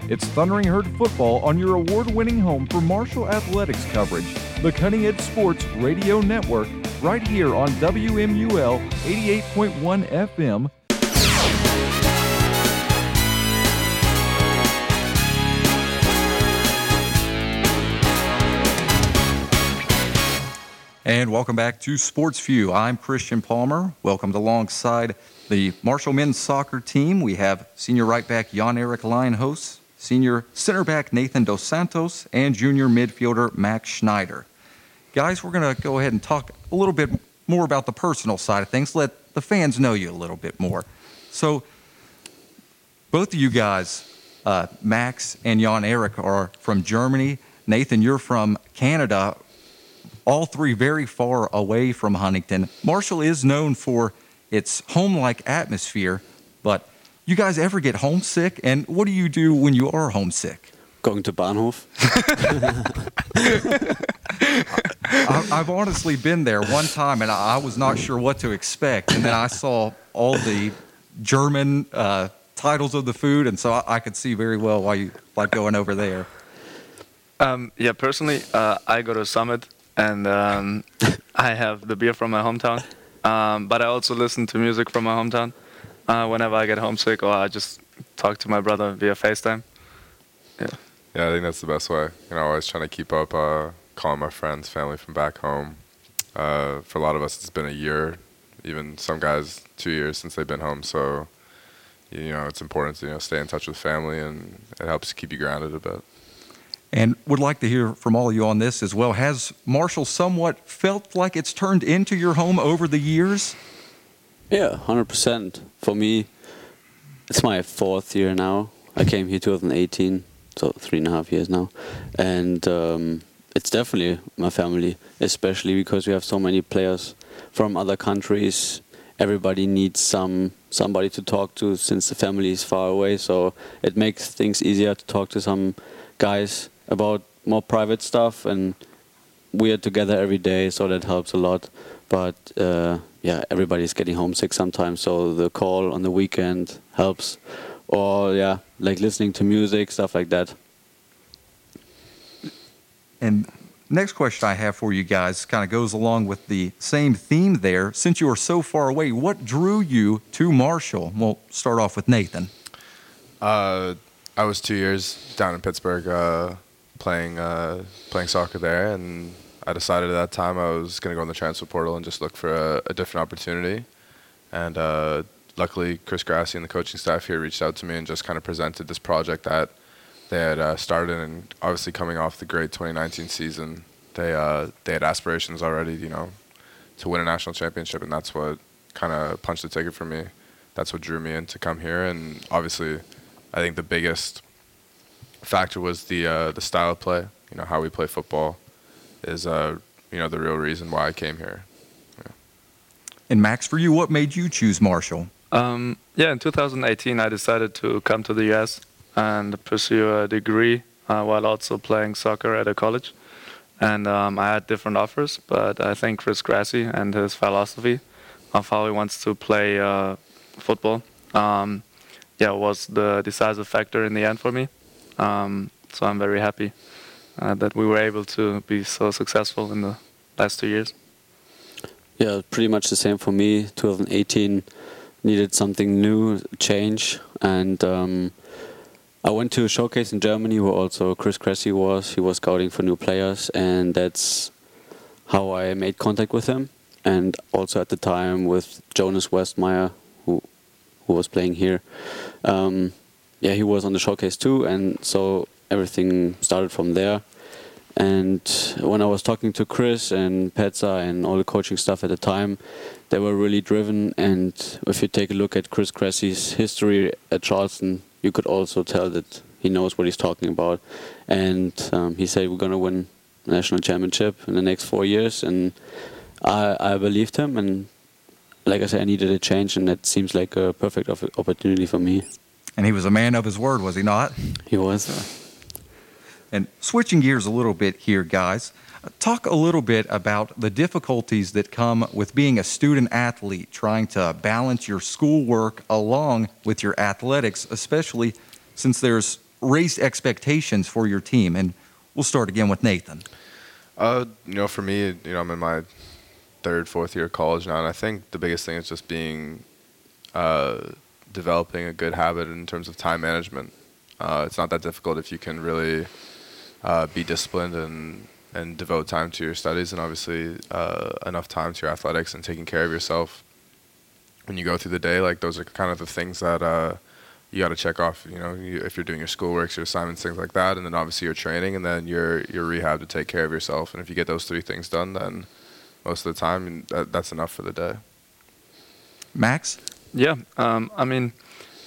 It's Thundering Herd football on your award winning home for Marshall Athletics coverage, the Cutting Edge Sports Radio Network, right here on WMUL 88.1 FM. And welcome back to Sports View. I'm Christian Palmer. Welcomed alongside the Marshall men's soccer team. We have senior right back Jan Eric Leinhos, senior center back Nathan Dos Santos, and junior midfielder Max Schneider. Guys, we're going to go ahead and talk a little bit more about the personal side of things, let the fans know you a little bit more. So, both of you guys, uh, Max and Jan Eric, are from Germany. Nathan, you're from Canada all three very far away from Huntington. Marshall is known for its home like atmosphere, but you guys ever get homesick? And what do you do when you are homesick? Going to Bahnhof. <laughs> I, I've honestly been there one time and I was not sure what to expect. And then I saw all the German uh, titles of the food, and so I, I could see very well why you like going over there. Um, yeah, personally, uh, I go to Summit and um, <laughs> I have the beer from my hometown. Um, but I also listen to music from my hometown uh, whenever I get homesick or I just talk to my brother via FaceTime. Yeah. Yeah, I think that's the best way. You know, always trying to keep up, uh, calling my friends, family from back home. Uh, for a lot of us, it's been a year, even some guys two years since they've been home. So, you know, it's important to you know stay in touch with family, and it helps keep you grounded a bit. And would like to hear from all of you on this as well. Has Marshall somewhat felt like it's turned into your home over the years? Yeah, hundred percent. For me, it's my fourth year now. I came here 2018, so three and a half years now, and um, it's definitely my family, especially because we have so many players from other countries. Everybody needs some somebody to talk to since the family is far away, so it makes things easier to talk to some guys about more private stuff, and we are together every day, so that helps a lot. But uh, yeah, everybody's getting homesick sometimes, so the call on the weekend helps. Or yeah, like listening to music, stuff like that. And next question I have for you guys kind of goes along with the same theme there. Since you are so far away, what drew you to Marshall? We'll start off with Nathan. Uh, I was two years down in Pittsburgh uh, playing uh, playing soccer there, and I decided at that time I was going to go in the transfer portal and just look for a, a different opportunity. And uh, luckily, Chris Grassi and the coaching staff here reached out to me and just kind of presented this project that they had uh, started. And obviously, coming off the great 2019 season, they uh, they had aspirations already, you know, to win a national championship, and that's what kind of punched the ticket for me. That's what drew me in to come here, and obviously, I think the biggest factor was the uh, the style of play. You know, how we play football is uh, you know the real reason why I came here. And Max, for you, what made you choose Marshall? Um, yeah, in 2018, I decided to come to the US and pursue a degree uh, while also playing soccer at a college. And um, I had different offers, but I think Chris Grassi and his philosophy of how he wants to play uh, football. Um, yeah, was the decisive factor in the end for me. Um, so I'm very happy uh, that we were able to be so successful in the last two years. Yeah, pretty much the same for me. 2018 needed something new, change, and um, I went to a showcase in Germany where also Chris Grassi was. He was scouting for new players, and that's how I made contact with him. And also at the time with Jonas Westmeyer, who who was playing here. Um, yeah, he was on the showcase too, and so everything started from there. And when I was talking to Chris and Petza and all the coaching stuff at the time, they were really driven. And if you take a look at Chris Grassi's history at Charleston, you could also tell that he knows what he's talking about. And um, he said we're going to win national championship in the next four years, and I, I believed him. And like I said, I needed a change, and that seems like a perfect opportunity for me. And he was a man of his word, was he not? He was. And switching gears a little bit here, guys, talk a little bit about the difficulties that come with being a student athlete, trying to balance your schoolwork along with your athletics, especially since there's raised expectations for your team. And we'll start again with Nathan. Uh, you know, for me, you know, I'm in my third, fourth year of college now, and I think the biggest thing is just being, uh, developing a good habit in terms of time management. Uh, it's not that difficult if you can really uh, be disciplined and and devote time to your studies and obviously uh, enough time to your athletics and taking care of yourself when you go through the day. Like those are kind of the things that uh, you got to check off. You know, you, if you're doing your schoolwork, your assignments, things like that, and then obviously your training, and then your your rehab to take care of yourself. And if you get those three things done, then most of the time that, that's enough for the day. Max. Yeah, um, I mean,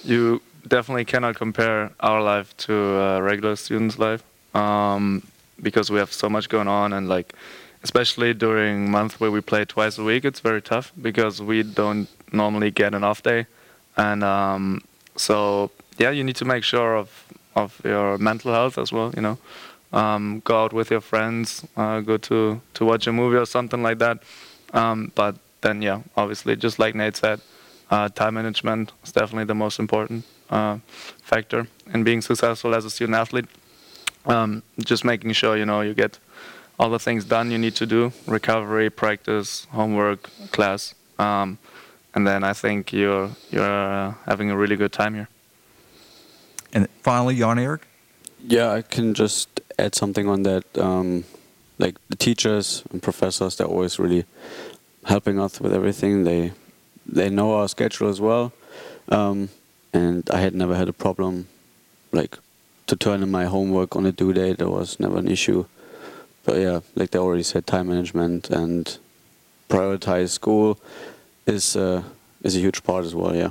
you definitely cannot compare our life to a regular student's life um, because we have so much going on and like especially during month where we play twice a week it's very tough because we don't normally get an off day. And um, so yeah you need to make sure of of your mental health as well you know. Um, go out with your friends uh, go to to watch a movie or something like that. Um, but then yeah obviously just like Nate said uh, time management is definitely the most important uh, factor in being successful as a student athlete um, just making sure you know you get all the things done you need to do. Recovery practice homework class. Um, and then i think you're you're uh, having a really good time here. And finally jan erik? Yeah i can just add something on that. Um, like the teachers and professors they're always really helping us with everything. They they know our schedule as well. Um, and i had never had a problem like to turn in my homework on a due date. There was never an issue. But yeah, like they already said, time management and prioritize school is uh, is a huge part as well. Yeah.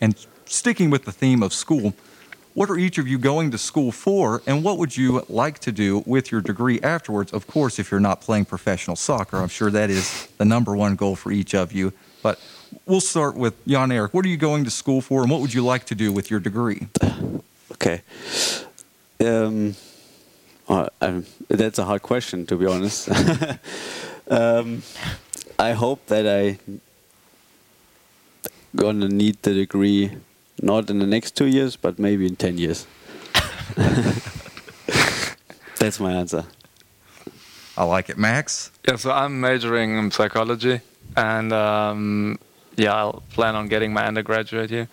And sticking with the theme of school, what are each of you going to school for, and what would you like to do with your degree afterwards? Of course, if you're not playing professional soccer, I'm sure that is the number one goal for each of you. But we'll start with Jan Eric. What are you going to school for, and what would you like to do with your degree? <laughs> Okay. Um, uh, um, that's a hard question, to be honest. <laughs> um, I hope that I gonna need the degree not in the next two years, but maybe in ten years. <laughs> That's my answer. I like it, Max. Yeah, so I'm majoring in psychology, and um, yeah, I'll plan on getting my undergraduate here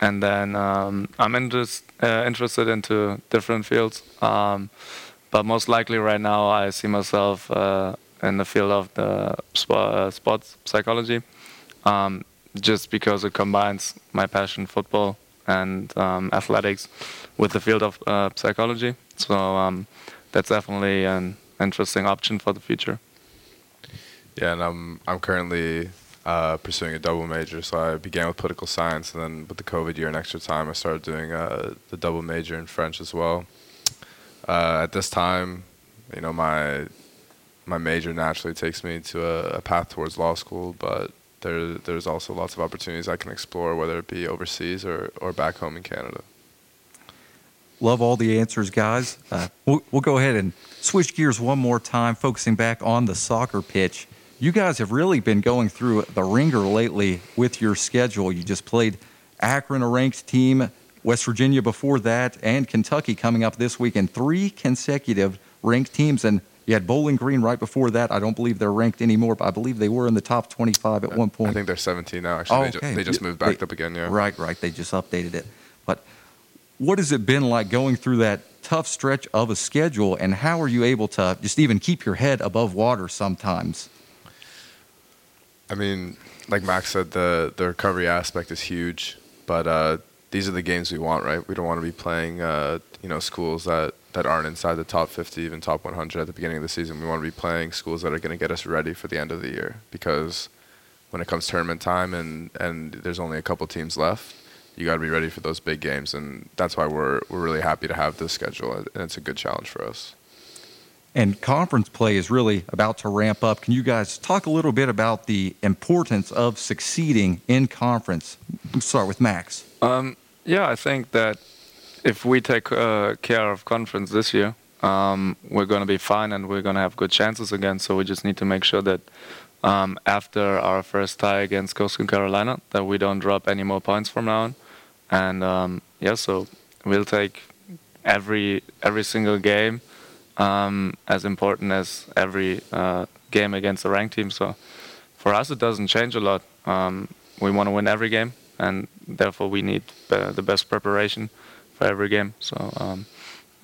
and then um, I'm interest, uh, interested into different fields. Um, but most likely right now I see myself uh, in the field of the sp- uh, sports psychology, um, just because it combines my passion football and um, athletics with the field of uh, psychology. So um, that's definitely an interesting option for the future. Yeah, and I'm I'm currently uh, pursuing a double major. So I began with political science, and then with the COVID year and extra time, I started doing uh, the double major in French as well. Uh, at this time, you know, my my major naturally takes me to a, a, path towards law school, but there there's also lots of opportunities I can explore, whether it be overseas or, or back home in Canada. Love all the answers, guys. Uh, we'll, we'll go ahead and switch gears one more time, focusing back on the soccer pitch. You guys have really been going through the ringer lately with your schedule. You just played Akron, a ranked team, West Virginia before that, and Kentucky coming up this week, and three consecutive ranked teams. And you had Bowling Green right before that. I don't believe they're ranked anymore, but I believe they were in the top 25 at one point. I think they're 17 now. Actually, Oh, they, ju- they just moved back They- up again. Yeah. Right, right. They just updated it. But what has it been like going through that tough stretch of a schedule, and how are you able to just even keep your head above water sometimes? I mean, like Max said, the the recovery aspect is huge, but uh, these are the games we want, right? We don't want to be playing, uh, you know, schools that, that aren't inside the top 50, even top 100 at the beginning of the season. We want to be playing schools that are going to get us ready for the end of the year because when it comes tournament time and, and there's only a couple teams left, you got to be ready for those big games, and that's why we're we're really happy to have this schedule, and it's a good challenge for us. And conference play is really about to ramp up. Can you guys talk a little bit about the importance of succeeding in conference? Let's start with Max. Um, yeah, I think that if we take uh, care of conference this year, um, we're going to be fine and we're going to have good chances again. So we just need to make sure that um, after our first tie against Coastal Carolina, that we don't drop any more points from now on. And um, yeah, so we'll take every every single game um, as important as every uh, game against a ranked team. So for us, it doesn't change a lot. Um, we want to win every game, and therefore we need uh, the best preparation for every game. So um,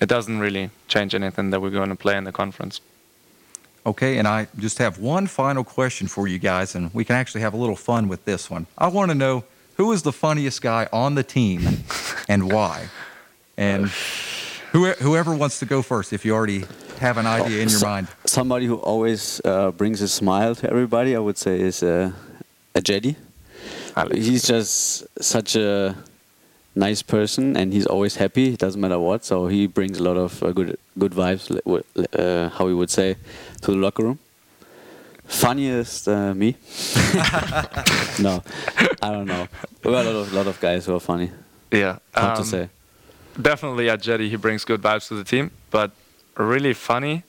it doesn't really change anything that we're going to play in the conference. Okay, and I just have one final question for you guys, and we can actually have a little fun with this one. I want to know who is the funniest guy on the team and why? And whoever wants to go first, if you already have an idea in your So- mind. Somebody who always uh, brings a smile to everybody, I would say, is uh, a Jetty. He's just such a nice person, and he's always happy. It doesn't matter what. So he brings a lot of uh, good good vibes, li- wi- li- uh, how we would say, to the locker room. Funniest uh, me? <laughs> <laughs> no, I don't know. We got a lot of, lot of guys who are funny. Yeah, Hard to um, say. Definitely at Jetty, he brings good vibes to the team, but really funny.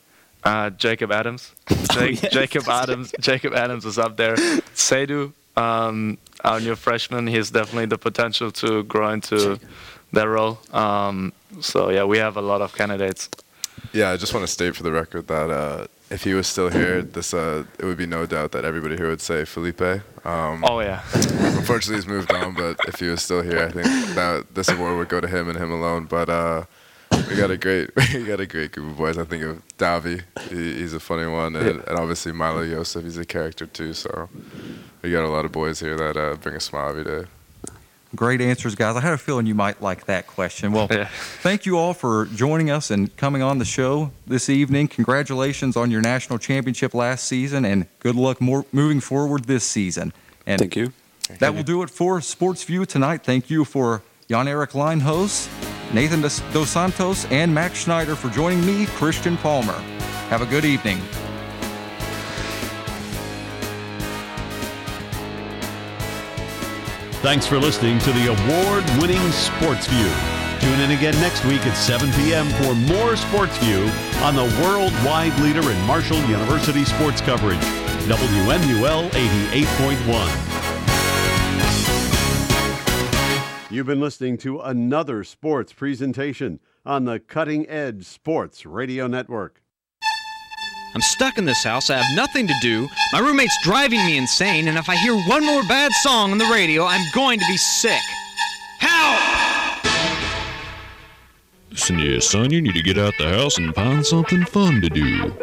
Uh, Jacob Adams, <laughs> Ja- Jacob Adams, Jacob Adams is up there. Seydu, um, our new freshman, he has definitely the potential to grow into that role. Um, so yeah, we have a lot of candidates. Yeah, I just want to state for the record that uh, if he was still here, this uh, it would be no doubt that everybody here would say Felipe. Um, Oh, yeah. Unfortunately, he's moved on, but if he was still here, I think that this award would go to him and him alone. But uh, we got a great <laughs> we got a great group of boys. I think of Davi, he, he's a funny one, and, and obviously Milo Yosef, he's a character too. So we got a lot of boys here that uh, bring a smile every day. Great answers, guys. I had a feeling you might like that question. Well, thank you all for joining us and coming on the show this evening. Congratulations on your national championship last season, and good luck more, moving forward this season. And Thank you. That will do it for Sports View tonight. Thank you for Jan Eric Leinhos, Nathan Dos Dos Santos, and Max Schneider for joining me, Christian Palmer. Have a good evening. Thanks for listening to the award winning Sports View. Tune in again next week at 7 p.m. for more Sports View on the worldwide leader in Marshall University sports coverage, WMUL 88.1. You've been listening to another sports presentation on the Cutting Edge Sports Radio Network. I'm stuck in this house. I have nothing to do. My roommate's driving me insane, and if I hear one more bad song on the radio, I'm going to be sick. Help! Listen here, son, you need to get out the house and find something fun to do.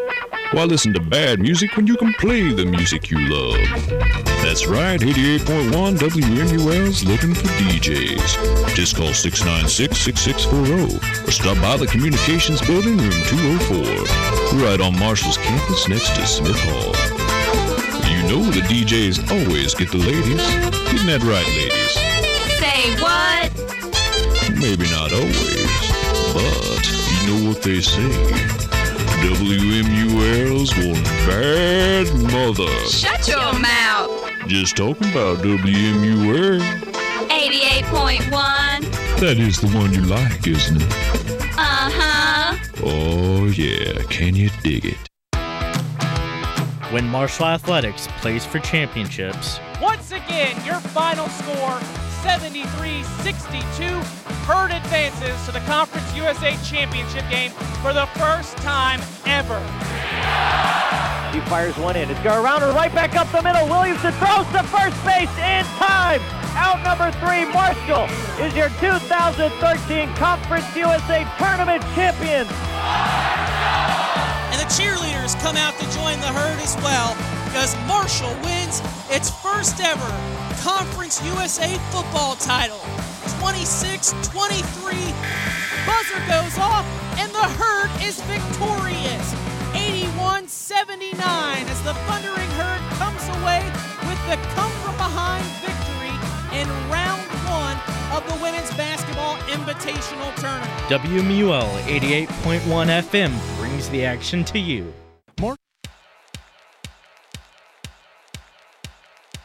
Why listen to bad music when you can play the music you love? That's right, 88.1 WMUL's looking for DJs. Just call 696-6640 or stop by the Communications Building, room 204, right on Marshall's campus next to Smith Hall. You know the DJs always get the ladies. Isn't that right, ladies? Say what? Maybe not always, but you know what they say. WMUL's one bad mother. Shut your mouth. Just talking about WMUL. 88.1. That is the one you like, isn't it? Uh huh. Oh, yeah. Can you dig it? when Marshall Athletics plays for championships. Once again, your final score 73 62. Herd advances to the Conference USA Championship game for the first time ever. He fires one in. It's going around her right back up the middle. Williamson throws to first base in time. Out number three, Marshall is your 2013 Conference USA Tournament champion. And the cheerleaders come out to join the herd as well because Marshall wins its first ever Conference USA football title. 26 23. Buzzer goes off, and the herd is victorious. 81 79 as the Thundering Herd comes away with the come from behind victory in round one of the Women's Basketball Invitational Tournament. WMUL 88.1 FM brings the action to you.